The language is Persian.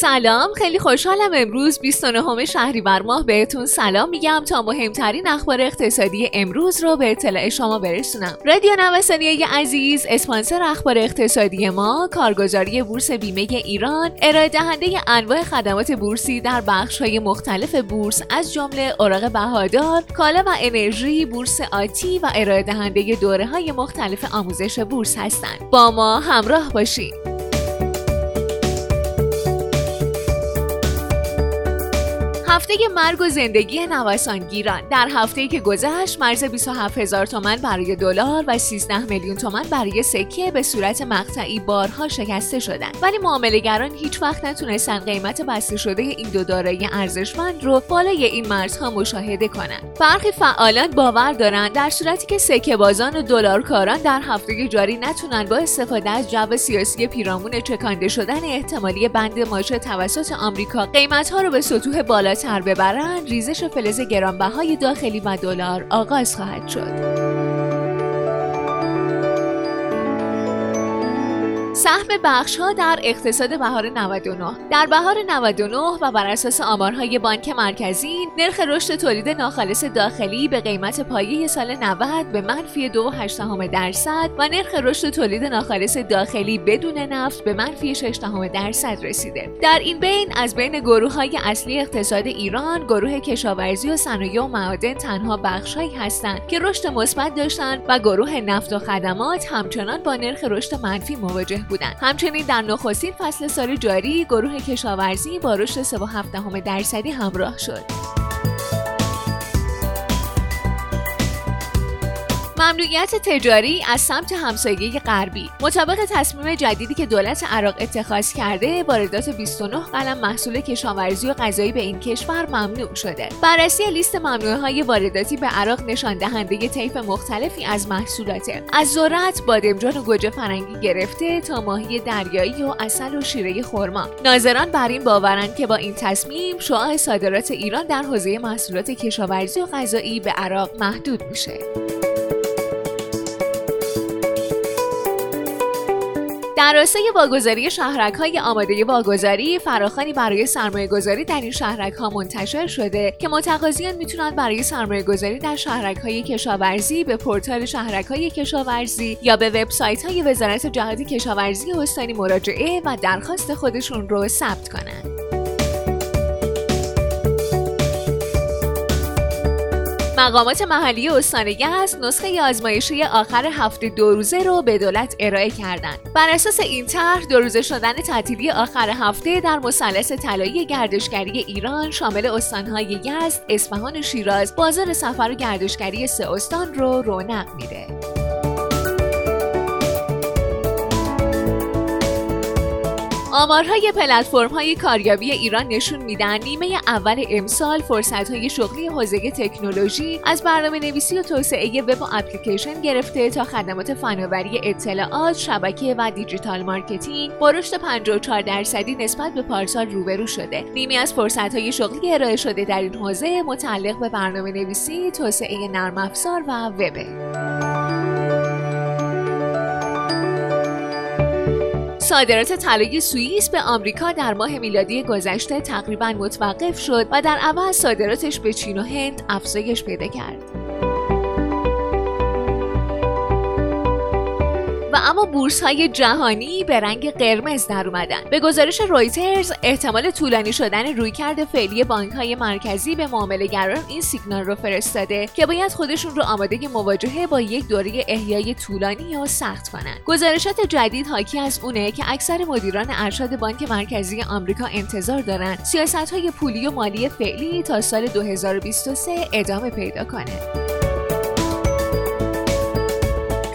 سلام خیلی خوشحالم امروز 29 شهریور ماه بهتون سلام میگم تا مهمترین اخبار اقتصادی امروز رو به اطلاع شما برسونم. رادیو نوسانیه عزیز اسپانسر اخبار اقتصادی ما کارگزاری بورس بیمه ایران ارائه دهنده انواع خدمات بورسی در بخش های مختلف بورس از جمله اوراق بهادار کالا و انرژی بورس آتی و ارائه دهنده دوره های مختلف آموزش بورس هستند. با ما همراه باشید هفته مرگ و زندگی نوسانگیران در هفته که گذشت مرز 27 هزار تومن برای دلار و 13 میلیون تومن برای سکه به صورت مقطعی بارها شکسته شدند. ولی معاملهگران هیچ وقت نتونستن قیمت بسته شده این دو دارایی ارزشمند رو بالای این مرزها مشاهده کنند برخی فعالان باور دارند در صورتی که سکه بازان و دلارکاران در هفته جاری نتونن با استفاده از جو سیاسی پیرامون چکانده شدن احتمالی بند ماشه توسط آمریکا قیمتها رو به سطوح بالاتر سر ببرند ریزش فلز گرانبهای داخلی و دلار آغاز خواهد شد. سهم بخش ها در اقتصاد بهار 99 در بهار 99 و بر اساس آمارهای بانک مرکزی نرخ رشد تولید ناخالص داخلی به قیمت پایه سال 90 به منفی 2.8 درصد و نرخ رشد تولید ناخالص داخلی بدون نفت به منفی 6 درصد رسیده. در این بین از بین گروه های اصلی اقتصاد ایران گروه کشاورزی و صنایع و معادن تنها بخشهایی هستند که رشد مثبت داشتند و گروه نفت و خدمات همچنان با نرخ رشد منفی مواجه بودند همچنین در نخستین فصل سال جاری گروه کشاورزی با رشد 3.7 درصدی همراه شد. ممنوعیت تجاری از سمت همسایه غربی. مطابق تصمیم جدیدی که دولت عراق اتخاذ کرده واردات 29 قلم محصول کشاورزی و غذایی به این کشور ممنوع شده. بررسی لیست ممنوعه های وارداتی به عراق نشان دهنده طیف مختلفی از محصولاته. از ذرت بادمجان و گوجه فرنگی گرفته تا ماهی دریایی و اصل و شیره خرما. ناظران بر این باورند که با این تصمیم شعاع صادرات ایران در حوزه محصولات کشاورزی و غذایی به عراق محدود میشه. در راستای واگذاری شهرک های آماده واگذاری فراخانی برای سرمایه گذاری در این شهرک ها منتشر شده که متقاضیان می‌تونن برای سرمایه گذاری در شهرک های کشاورزی به پورتال شهرک های کشاورزی یا به وبسایت های وزارت جهاد کشاورزی استانی مراجعه و درخواست خودشون رو ثبت کنند. مقامات محلی استان یزد نسخه آزمایشی آخر هفته دو روزه رو به دولت ارائه کردند. بر اساس این طرح دو روزه شدن تعطیلی آخر هفته در مثلث طلایی گردشگری ایران شامل استانهای یزد، اصفهان و شیراز بازار سفر و گردشگری سه استان رو رونق میده. آمارهای پلتفرم های کاریابی ایران نشون میدن نیمه اول امسال فرصت های شغلی حوزه تکنولوژی از برنامه نویسی و توسعه وب و اپلیکیشن گرفته تا خدمات فناوری اطلاعات، شبکه و digital marketing با رشد 54 درصدی نسبت به پارسال روبرو شده. نیمی از فرصت های شغلی ارائه شده در این حوزه متعلق به برنامه نویسی، توسعه نرم افزار و وبه. صادرات طلای سوئیس به آمریکا در ماه میلادی گذشته تقریبا متوقف شد و در عوض صادراتش به چین و هند افزایش پیدا کرد. اما بورس های جهانی به رنگ قرمز در اومدن. به گزارش رویترز احتمال طولانی شدن رویکرد فعلی بانک های مرکزی به معاملهگران این سیگنال رو فرستاده که باید خودشون رو آماده مواجهه با یک دوره احیای طولانی یا سخت کنند. گزارشات جدید حاکی از اونه که اکثر مدیران ارشد بانک مرکزی آمریکا انتظار دارند سیاست های پولی و مالی فعلی تا سال 2023 ادامه پیدا کنه.